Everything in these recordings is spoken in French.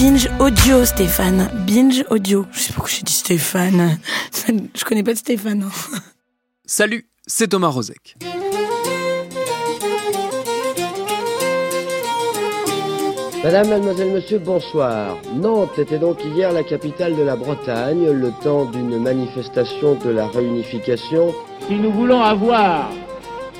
Binge audio, Stéphane. Binge audio. Je sais pas pourquoi j'ai dit Stéphane. Je connais pas de Stéphane. hein. Salut, c'est Thomas Rozek. Madame, mademoiselle, monsieur, bonsoir. Nantes était donc hier la capitale de la Bretagne, le temps d'une manifestation de la réunification. Si nous voulons avoir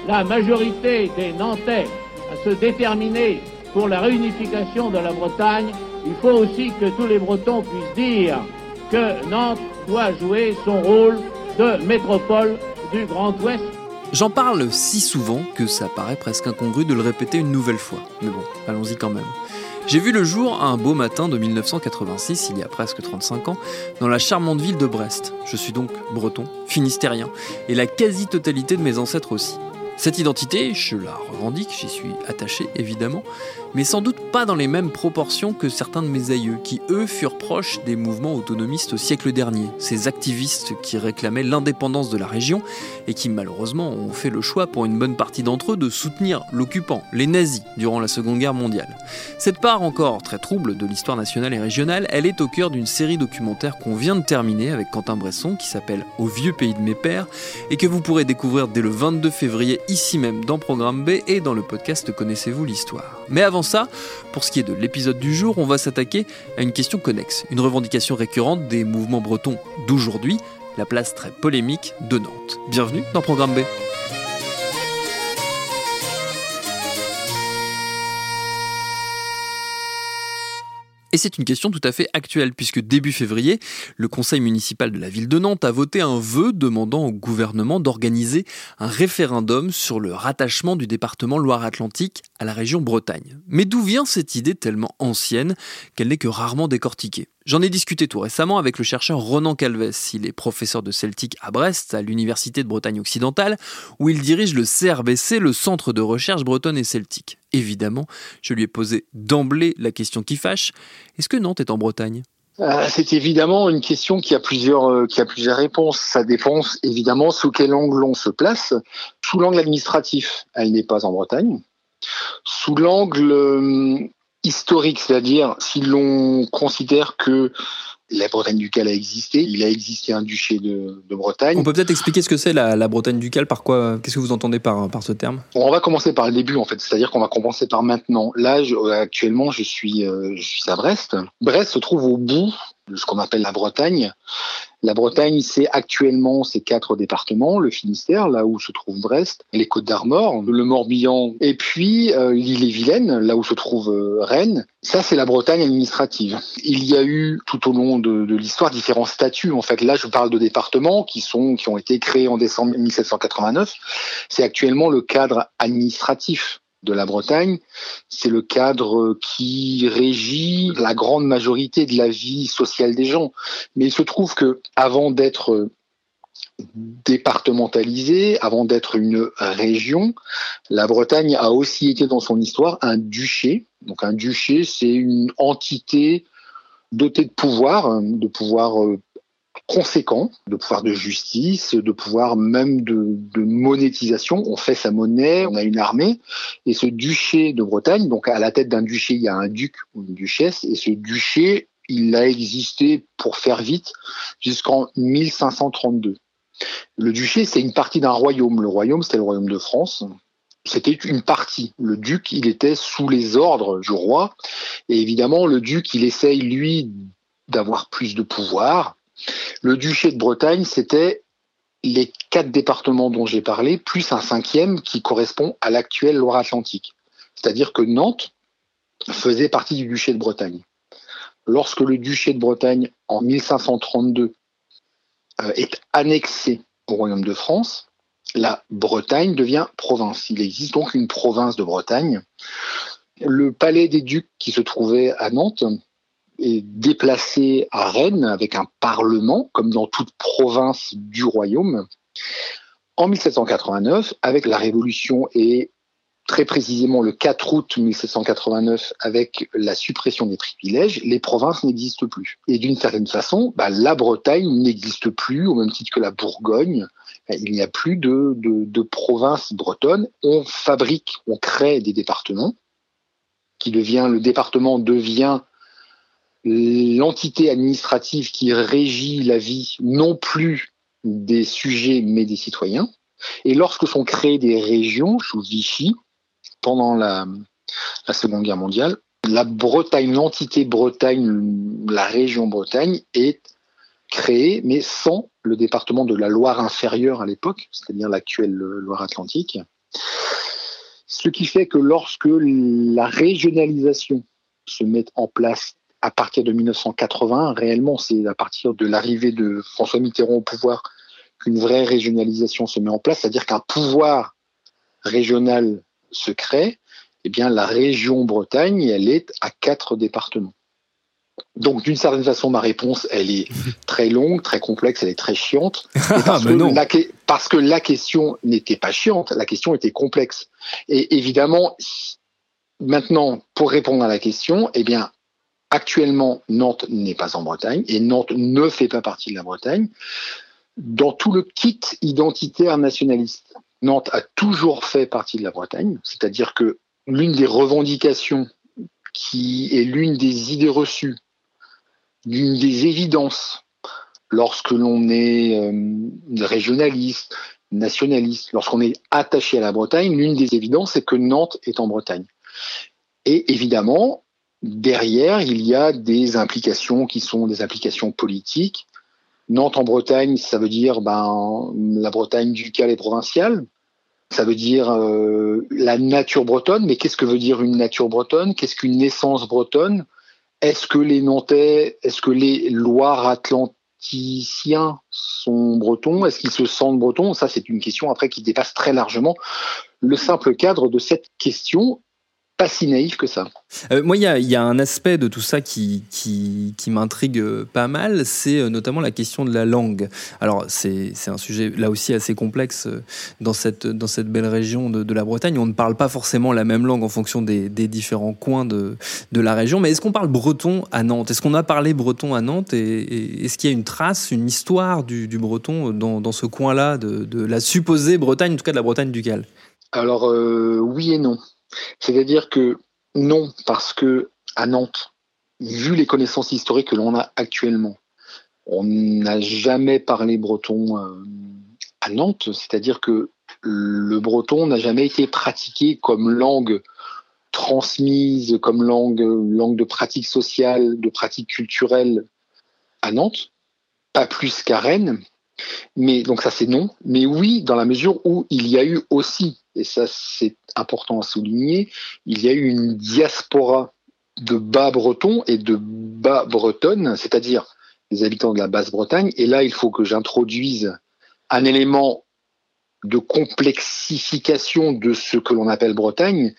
la majorité des Nantais à se déterminer pour la réunification de la Bretagne, il faut aussi que tous les Bretons puissent dire que Nantes doit jouer son rôle de métropole du Grand Ouest. J'en parle si souvent que ça paraît presque incongru de le répéter une nouvelle fois. Mais bon, allons-y quand même. J'ai vu le jour un beau matin de 1986, il y a presque 35 ans, dans la charmante ville de Brest. Je suis donc breton, finistérien, et la quasi-totalité de mes ancêtres aussi. Cette identité, je la revendique, j'y suis attaché évidemment, mais sans doute pas dans les mêmes proportions que certains de mes aïeux, qui eux furent proches des mouvements autonomistes au siècle dernier, ces activistes qui réclamaient l'indépendance de la région et qui malheureusement ont fait le choix pour une bonne partie d'entre eux de soutenir l'occupant, les nazis, durant la Seconde Guerre mondiale. Cette part encore très trouble de l'histoire nationale et régionale, elle est au cœur d'une série documentaire qu'on vient de terminer avec Quentin Bresson qui s'appelle Au vieux pays de mes pères et que vous pourrez découvrir dès le 22 février ici même dans Programme B et dans le podcast Connaissez-vous l'histoire. Mais avant ça, pour ce qui est de l'épisode du jour, on va s'attaquer à une question connexe, une revendication récurrente des mouvements bretons d'aujourd'hui, la place très polémique de Nantes. Bienvenue dans Programme B. Et c'est une question tout à fait actuelle, puisque début février, le conseil municipal de la ville de Nantes a voté un vœu demandant au gouvernement d'organiser un référendum sur le rattachement du département Loire-Atlantique à la région Bretagne. Mais d'où vient cette idée tellement ancienne qu'elle n'est que rarement décortiquée? J'en ai discuté tout récemment avec le chercheur Ronan Calves. Il est professeur de celtique à Brest, à l'Université de Bretagne occidentale, où il dirige le CRBC, le Centre de recherche bretonne et celtique. Évidemment, je lui ai posé d'emblée la question qui fâche. Est-ce que Nantes est en Bretagne? Euh, C'est évidemment une question qui a plusieurs euh, qui a plusieurs réponses. Ça dépend évidemment sous quel angle on se place. Sous l'angle administratif, elle n'est pas en Bretagne. Sous l'angle euh, historique, c'est-à-dire si l'on considère que la Bretagne ducale a existé, il a existé un duché de, de Bretagne. On peut peut-être expliquer ce que c'est la, la Bretagne ducale, par quoi Qu'est-ce que vous entendez par, par ce terme? On va commencer par le début en fait, c'est-à-dire qu'on va commencer par maintenant. Là, je- actuellement, je suis, euh, je suis à Brest. Brest se trouve au bout de ce qu'on appelle la Bretagne. La Bretagne, c'est actuellement ces quatre départements le Finistère, là où se trouve Brest, les Côtes d'Armor, le Morbihan, et puis euh, l'île-et-Vilaine, là où se trouve euh, Rennes. Ça, c'est la Bretagne administrative. Il y a eu tout au long de, de l'histoire différents statuts. En fait, là, je parle de départements qui sont qui ont été créés en décembre 1789 c'est actuellement le cadre administratif de la Bretagne. C'est le cadre qui régit la grande majorité de la vie sociale des gens. Mais il se trouve que avant d'être départementalisée, avant d'être une région, la Bretagne a aussi été dans son histoire un duché. Donc un duché, c'est une entité dotée de pouvoir, de pouvoir euh, conséquent, de pouvoir de justice, de pouvoir même de, de monétisation. On fait sa monnaie, on a une armée. Et ce duché de Bretagne, donc à la tête d'un duché, il y a un duc ou une duchesse. Et ce duché, il a existé, pour faire vite, jusqu'en 1532. Le duché, c'est une partie d'un royaume. Le royaume, c'était le royaume de France. C'était une partie. Le duc, il était sous les ordres du roi. Et évidemment, le duc, il essaye, lui, d'avoir plus de pouvoir. Le duché de Bretagne, c'était les quatre départements dont j'ai parlé, plus un cinquième qui correspond à l'actuelle Loire-Atlantique. C'est-à-dire que Nantes faisait partie du duché de Bretagne. Lorsque le duché de Bretagne, en 1532, euh, est annexé au royaume de France, la Bretagne devient province. Il existe donc une province de Bretagne. le palais des ducs qui se trouvait à Nantes déplacé à Rennes avec un parlement, comme dans toute province du royaume, en 1789, avec la Révolution et très précisément le 4 août 1789, avec la suppression des privilèges, les provinces n'existent plus. Et d'une certaine façon, bah, la Bretagne n'existe plus, au même titre que la Bourgogne. Il n'y a plus de, de, de provinces bretonnes. On fabrique, on crée des départements, qui devient, le département devient l'entité administrative qui régit la vie non plus des sujets mais des citoyens. Et lorsque sont créées des régions sous Vichy, pendant la, la Seconde Guerre mondiale, la Bretagne, l'entité Bretagne, la région Bretagne est créée, mais sans le département de la Loire inférieure à l'époque, c'est-à-dire l'actuelle Loire-Atlantique. Ce qui fait que lorsque la régionalisation se met en place à partir de 1980, réellement, c'est à partir de l'arrivée de François Mitterrand au pouvoir qu'une vraie régionalisation se met en place, c'est-à-dire qu'un pouvoir régional se crée, eh bien, la région Bretagne, elle est à quatre départements. Donc, d'une certaine façon, ma réponse, elle est très longue, très complexe, elle est très chiante. Parce, que la, parce, que la, question n'était pas chiante, la question était complexe. Et évidemment, maintenant, pour répondre à la question, eh bien, actuellement, Nantes n'est pas en Bretagne et Nantes ne fait pas partie de la Bretagne. Dans tout le kit identitaire nationaliste, Nantes a toujours fait partie de la Bretagne, c'est-à-dire que l'une des revendications qui est l'une des idées reçues, l'une des évidences lorsque l'on est euh, régionaliste, nationaliste, lorsqu'on est attaché à la Bretagne, l'une des évidences, c'est que Nantes est en Bretagne. Et évidemment, derrière, il y a des implications qui sont des implications politiques, Nantes en Bretagne, ça veut dire ben, la Bretagne ducale et provinciale. Ça veut dire euh, la nature bretonne. Mais qu'est-ce que veut dire une nature bretonne? Qu'est-ce qu'une naissance bretonne? Est-ce que les Nantais, est-ce que les Loire-Atlanticiens sont bretons? Est-ce qu'ils se sentent bretons? Ça, c'est une question après qui dépasse très largement le simple cadre de cette question pas si naïf que ça. Euh, moi, il y, y a, un aspect de tout ça qui, qui, qui m'intrigue pas mal, c'est euh, notamment la question de la langue. Alors, c'est un sujet là aussi assez complexe euh, dans cette, dans cette belle région de, de, la Bretagne. On ne parle pas forcément la même langue en fonction des, des différents coins de, de la région. Mais est-ce qu'on parle breton à Nantes? Est-ce qu'on a parlé breton à Nantes? Et, est-ce qu'il y a une trace, une histoire du, du breton dans, dans ce coin-là, de, de, la supposée Bretagne, en tout cas de la Bretagne ducale Alors, euh, oui et non. C'est-à-dire que non, parce que à Nantes, vu les connaissances historiques que l'on a actuellement, on n'a jamais parlé breton euh, à Nantes, c'est-à-dire que le breton n'a jamais été pratiqué comme langue transmise, comme langue, langue de pratique sociale, de pratique culturelle à Nantes, pas plus qu'à Rennes. Mais donc ça c'est non. Mais oui, dans la mesure où il y a eu aussi et ça c'est important à souligner, il y a eu une diaspora de bas bretons et de bas bretonnes, c'est-à-dire les habitants de la basse Bretagne. Et là, il faut que j'introduise un élément de complexification de ce que l'on appelle Bretagne,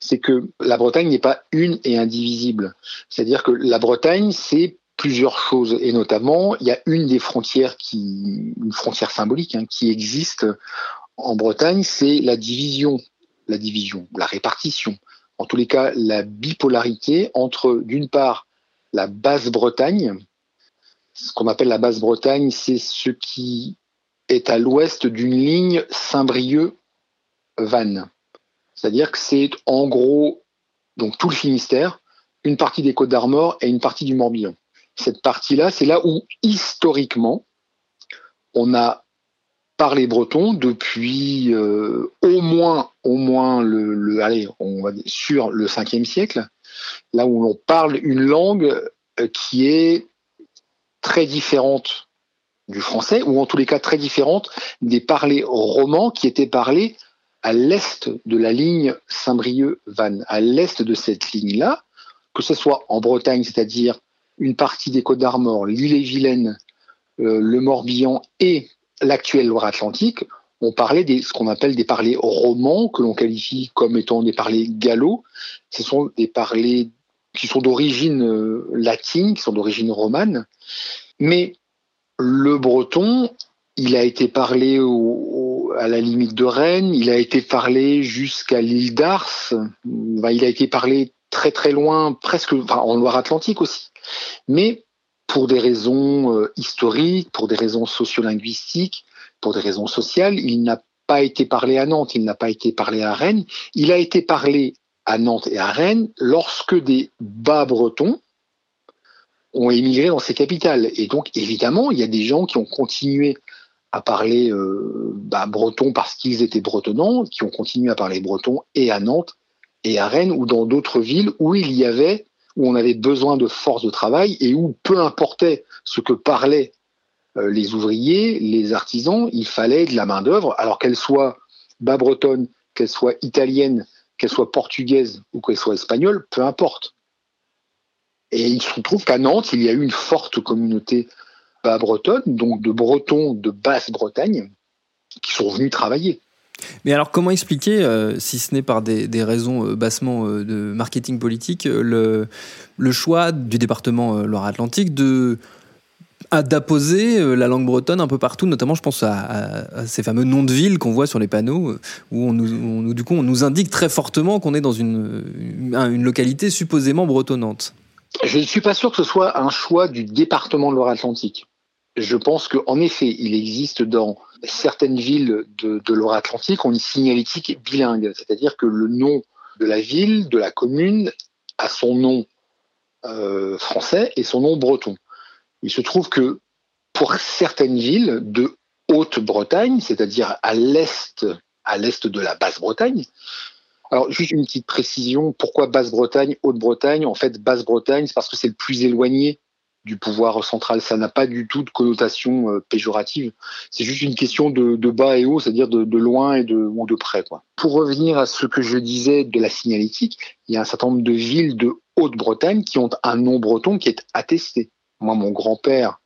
c'est que la Bretagne n'est pas une et indivisible. C'est-à-dire que la Bretagne, c'est plusieurs choses, et notamment, il y a une des frontières qui, une frontière symbolique, hein, qui existe en Bretagne, c'est la division, la division, la répartition. En tous les cas, la bipolarité entre, d'une part, la Basse-Bretagne. Ce qu'on appelle la Basse-Bretagne, c'est ce qui est à l'ouest d'une ligne Saint-Brieuc-Vannes. C'est-à-dire que c'est en gros donc tout le Finistère, une partie des Côtes d'Armor et une partie du Morbihan. Cette partie-là, c'est là où historiquement on a par les Bretons depuis euh, au moins, au moins le, le, allez, on va dire sur le 5e siècle, là où on parle une langue euh, qui est très différente du français, ou en tous les cas très différente des parlers romans qui étaient parlés à l'est de la ligne Saint-Brieuc-Vannes, à l'est de cette ligne-là, que ce soit en Bretagne, c'est-à-dire une partie des Côtes d'Armor, l'île-et-Vilaine, euh, le Morbihan et l'actuelle Loire-Atlantique, on parlait des ce qu'on appelle des parlers romans que l'on qualifie comme étant des parlers gallo. Ce sont des parlers qui sont d'origine euh, latine, qui sont d'origine romane, mais le breton, il a été parlé à la limite de Rennes, il a été parlé jusqu'à l'île d'Ars, il a été parlé très très loin, presque en Loire-Atlantique aussi. Mais pour des raisons euh, historiques, pour des raisons sociolinguistiques, pour des raisons sociales, il n'a pas été parlé à Nantes, il n'a pas été parlé à Rennes, il a été parlé à Nantes et à Rennes lorsque des bas bretons ont émigré dans ces capitales. Et donc, évidemment, il y a des gens qui ont continué à parler euh, bah, breton parce qu'ils étaient bretonnants, qui ont continué à parler breton et à Nantes et à Rennes ou dans d'autres villes où il y avait, où on avait besoin de force de travail et où peu importait ce que parlaient euh, les ouvriers, les artisans, il fallait de la main d'œuvre, alors qu'elle soit bas bretonne, qu'elle soit italienne, qu'elle soit portugaise ou qu'elle soit espagnole, peu importe. Et il se trouve qu'à Nantes, il y a eu une forte communauté bas bretonne, donc de Bretons de Basse-Bretagne, qui sont venus travailler. Mais alors, comment expliquer, euh, si ce n'est par des, raisons euh, bassement euh, de marketing politique, le, choix du département Loire-Atlantique de d'apposer la langue bretonne un peu partout, notamment je pense à, ces fameux noms de villes qu'on voit sur les panneaux, où on nous, du coup on nous indique très fortement qu'on est dans une, une, localité supposément bretonnante. Je ne suis pas sûr que ce soit un choix du département de Loire-Atlantique. Je pense qu'en effet, il existe dans certaines villes de, de Loire-Atlantique une signalétique bilingue, c'est-à-dire que le nom de la ville, de la commune, a son nom euh, français et son nom breton. Il se trouve que pour certaines villes de Haute-Bretagne, c'est-à-dire à l'est, à l'est de la Basse-Bretagne, alors juste une petite précision, pourquoi Basse-Bretagne, Haute-Bretagne? En fait, Basse-Bretagne, c'est parce que c'est le plus éloigné du pouvoir central. Ça n'a pas du tout de connotation euh, péjorative. C'est juste une question de, bas et haut, c'est-à-dire de, loin et de, ou de près. Pour revenir à ce que je disais de la signalétique, il y a un certain nombre de villes de Haute-Bretagne qui ont un nom breton qui est attesté. Moi, mon grand-père,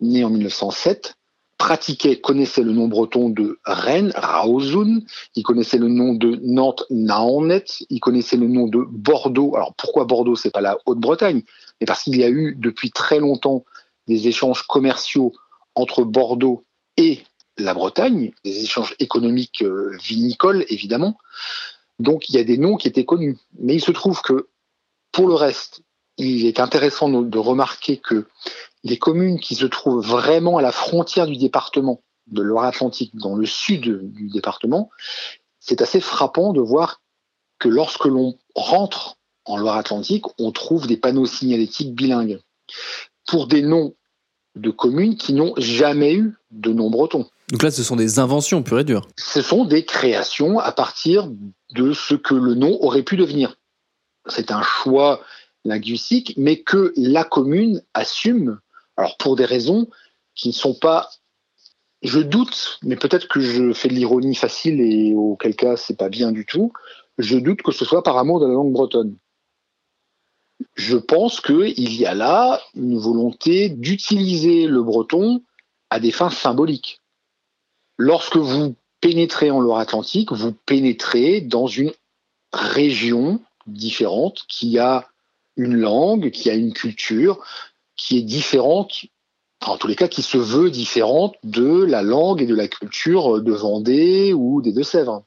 né en 1907, pratiquait, connaissait le nom breton de Rennes, Raozoun, il connaissait le nom de Nantes, Naonet, il connaissait le nom de Bordeaux. Alors pourquoi Bordeaux C'est pas la Haute-Bretagne, mais parce qu'il y a eu depuis très longtemps des échanges commerciaux entre Bordeaux et la Bretagne, des échanges économiques euh, vinicoles évidemment. Donc il y a des noms qui étaient connus. Mais il se trouve que pour le reste, il est intéressant de remarquer que les communes qui se trouvent vraiment à la frontière du département de Loire-Atlantique, dans le sud du département, c'est assez frappant de voir que lorsque l'on rentre en Loire-Atlantique, on trouve des panneaux signalétiques bilingues pour des noms de communes qui n'ont jamais eu de nom breton. Donc là, ce sont des inventions pures et dures. Ce sont des créations à partir de ce que le nom aurait pu devenir. C'est un choix linguistique, mais que la commune assume alors pour des raisons qui ne sont pas je doute, mais peut-être que je fais de l'ironie facile et auquel cas c'est pas bien du tout. Je doute que ce soit par amour de la langue bretonne. Je pense qu'il y a là une volonté d'utiliser le breton à des fins symboliques. Lorsque vous pénétrez en Loire-Atlantique, vous pénétrez dans une région différente qui a une langue, qui a une culture, qui est différente, en tous les cas qui se veut différente de la langue et de la culture de Vendée ou des Deux-Sèvres.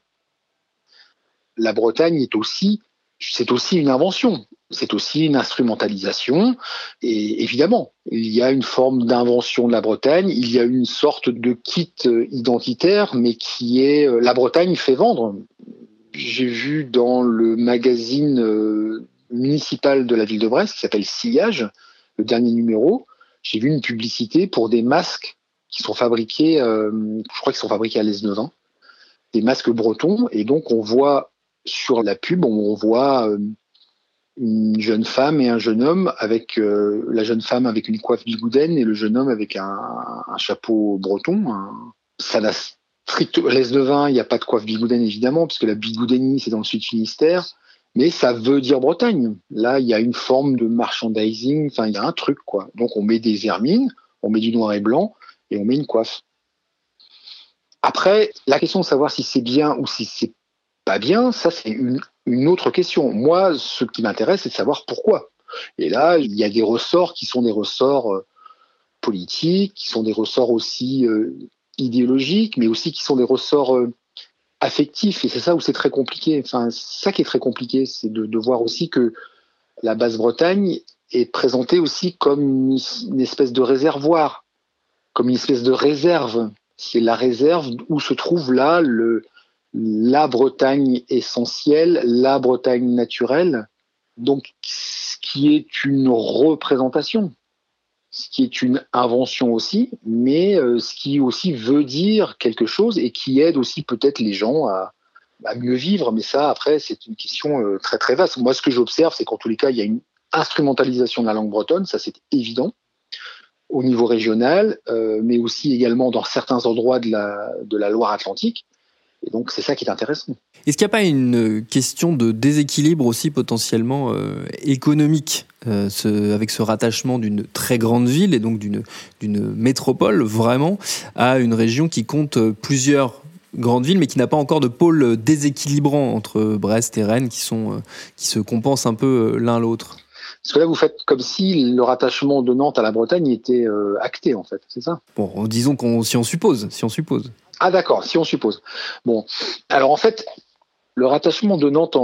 La Bretagne est aussi, c'est aussi une invention, c'est aussi une instrumentalisation. Et évidemment, il y a une forme d'invention de la Bretagne, il y a une sorte de kit identitaire, mais qui est euh, la Bretagne fait vendre. J'ai vu dans le magazine euh, municipal de la ville de Brest, qui s'appelle Sillage, le dernier numéro, j'ai vu une publicité pour des masques qui sont fabriqués, euh, je crois qu'ils sont fabriqués à l'Esnevin, des masques bretons. Et donc, on voit sur la pub, on voit euh, une jeune femme et un jeune homme avec euh, la jeune femme avec une coiffe bigoudaine et le jeune homme avec un, chapeau breton. Ça n'a strict l'Esnevin, il n'y a pas de coiffe bigoudaine évidemment, puisque la bigoudénie c'est dans le sud Finistère mais ça veut dire Bretagne. Là, il y a une forme de merchandising, enfin, il y a un truc, quoi. Donc, on met des hermines, on met du noir et blanc, et on met une coiffe. Après, la question de savoir si c'est bien ou si c'est pas bien, ça c'est une, autre question. Moi, ce qui m'intéresse, c'est de savoir pourquoi. Et là, il y a des ressorts qui sont des ressorts euh, politiques, qui sont des ressorts aussi euh, idéologiques, mais aussi qui sont des ressorts euh, affectifs. Et c'est ça où c'est très compliqué. Enfin, ça qui est très compliqué, c'est de, voir aussi que la Basse-Bretagne est présentée aussi comme une, espèce de réservoir, comme une espèce de réserve. C'est la réserve où se trouve là le, la Bretagne essentielle, la Bretagne naturelle, donc ce qui est une représentation, ce qui est une invention aussi, mais euh, ce qui aussi veut dire quelque chose et qui aide aussi peut-être les gens à, mieux vivre. Mais ça, après, c'est une question euh, très très vaste. Moi, ce que j'observe, c'est qu'en tous les cas, il y a une instrumentalisation de la langue bretonne, ça c'est évident au niveau régional, euh, mais aussi également dans certains endroits de la Loire-Atlantique. Et donc c'est ça qui est intéressant. Est-ce qu'il n'y a pas une question de déséquilibre aussi potentiellement euh, économique euh, ce, avec ce rattachement d'une très grande ville et donc d'une métropole vraiment à une région qui compte plusieurs grandes villes mais qui n'a pas encore de pôle déséquilibrant entre Brest et Rennes qui, sont, euh, qui se compensent un peu l'un l'autre? Parce que là, vous faites comme si le rattachement de Nantes à la Bretagne était euh, acté, en fait, c'est ça? Bon, disons qu'on si on suppose, si on suppose. Ah d'accord, si on suppose. Bon, alors en fait, le rattachement de Nantes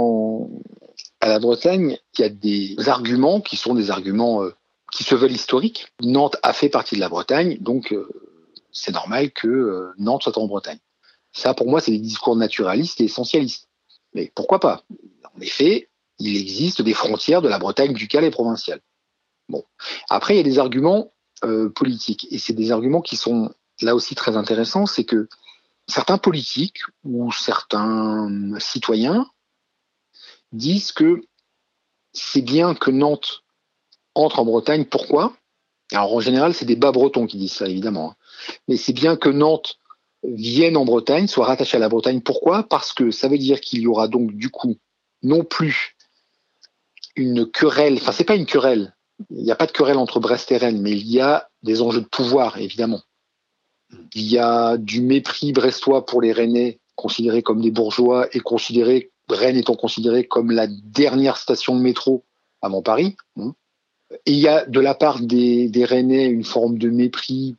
à la Bretagne, il y a des arguments qui sont des arguments euh, qui se veulent historiques. Nantes a fait partie de la Bretagne, donc euh, c'est normal que euh, Nantes soit en Bretagne. Ça, pour moi, c'est des discours naturalistes et essentialistes. Mais pourquoi pas? En effet, il existe des frontières de la Bretagne ducale et provinciale. Bon. Après, il y a des arguments politiques, et c'est des arguments qui sont là aussi très intéressants, c'est que certains politiques ou certains citoyens disent que c'est bien que Nantes entre en Bretagne. Pourquoi? Alors en général, c'est des bas bretons qui disent ça, évidemment. Hein. Mais c'est bien que Nantes vienne en Bretagne, soit rattachée à la Bretagne. Pourquoi? Parce que ça veut dire qu'il y aura donc du coup non plus une querelle, enfin c'est pas une querelle, il n'y a pas de querelle entre Brest et Rennes, mais il y a des enjeux de pouvoir, évidemment. Il y a du mépris brestois pour les Rennais, considérés comme des bourgeois, et considérés, Rennes étant considéré comme la dernière station de métro avant Paris. Il y a de la part des, des Rennais une forme de mépris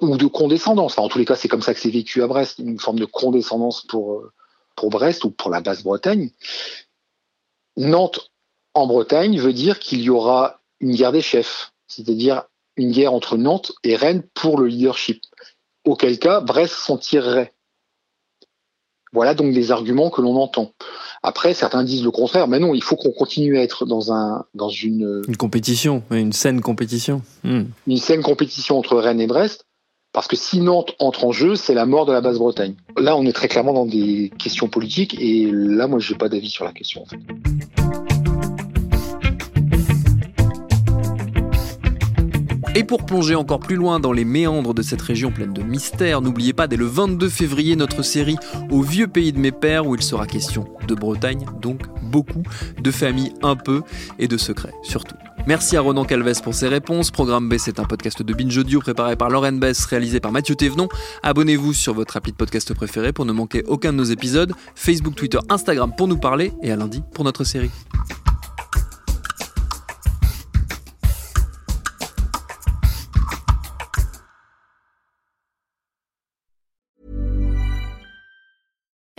ou de condescendance. En tous les cas, c'est comme ça que c'est vécu à Brest, une forme de condescendance pour, pour Brest ou pour la Basse-Bretagne. Nantes en Bretagne veut dire qu'il y aura une guerre des chefs, c'est-à-dire une guerre entre Nantes et Rennes pour le leadership. Auquel cas, Brest s'en tirerait. Voilà donc les arguments que l'on entend. Après, certains disent le contraire, mais non, il faut qu'on continue à être dans un dans une une compétition, une saine compétition, hmm. une saine compétition entre Rennes et Brest, parce que si Nantes entre en jeu, c'est la mort de la Basse-Bretagne. Là, on est très clairement dans des questions politiques, et là, moi, j'ai pas d'avis sur la question. En fait. Et pour plonger encore plus loin dans les méandres de cette région pleine de mystères, n'oubliez pas dès le 22 février notre série Au vieux pays de mes pères où il sera question de Bretagne, donc beaucoup, de famille un peu et de secrets surtout. Merci à Ronan Calves pour ses réponses. Programme B, c'est un podcast de Binge Audio préparé par Lauren Bess, réalisé par Mathieu Thévenon. Abonnez-vous sur votre appli de podcast préféré pour ne manquer aucun de nos épisodes. Facebook, Twitter, Instagram pour nous parler et à lundi pour notre série.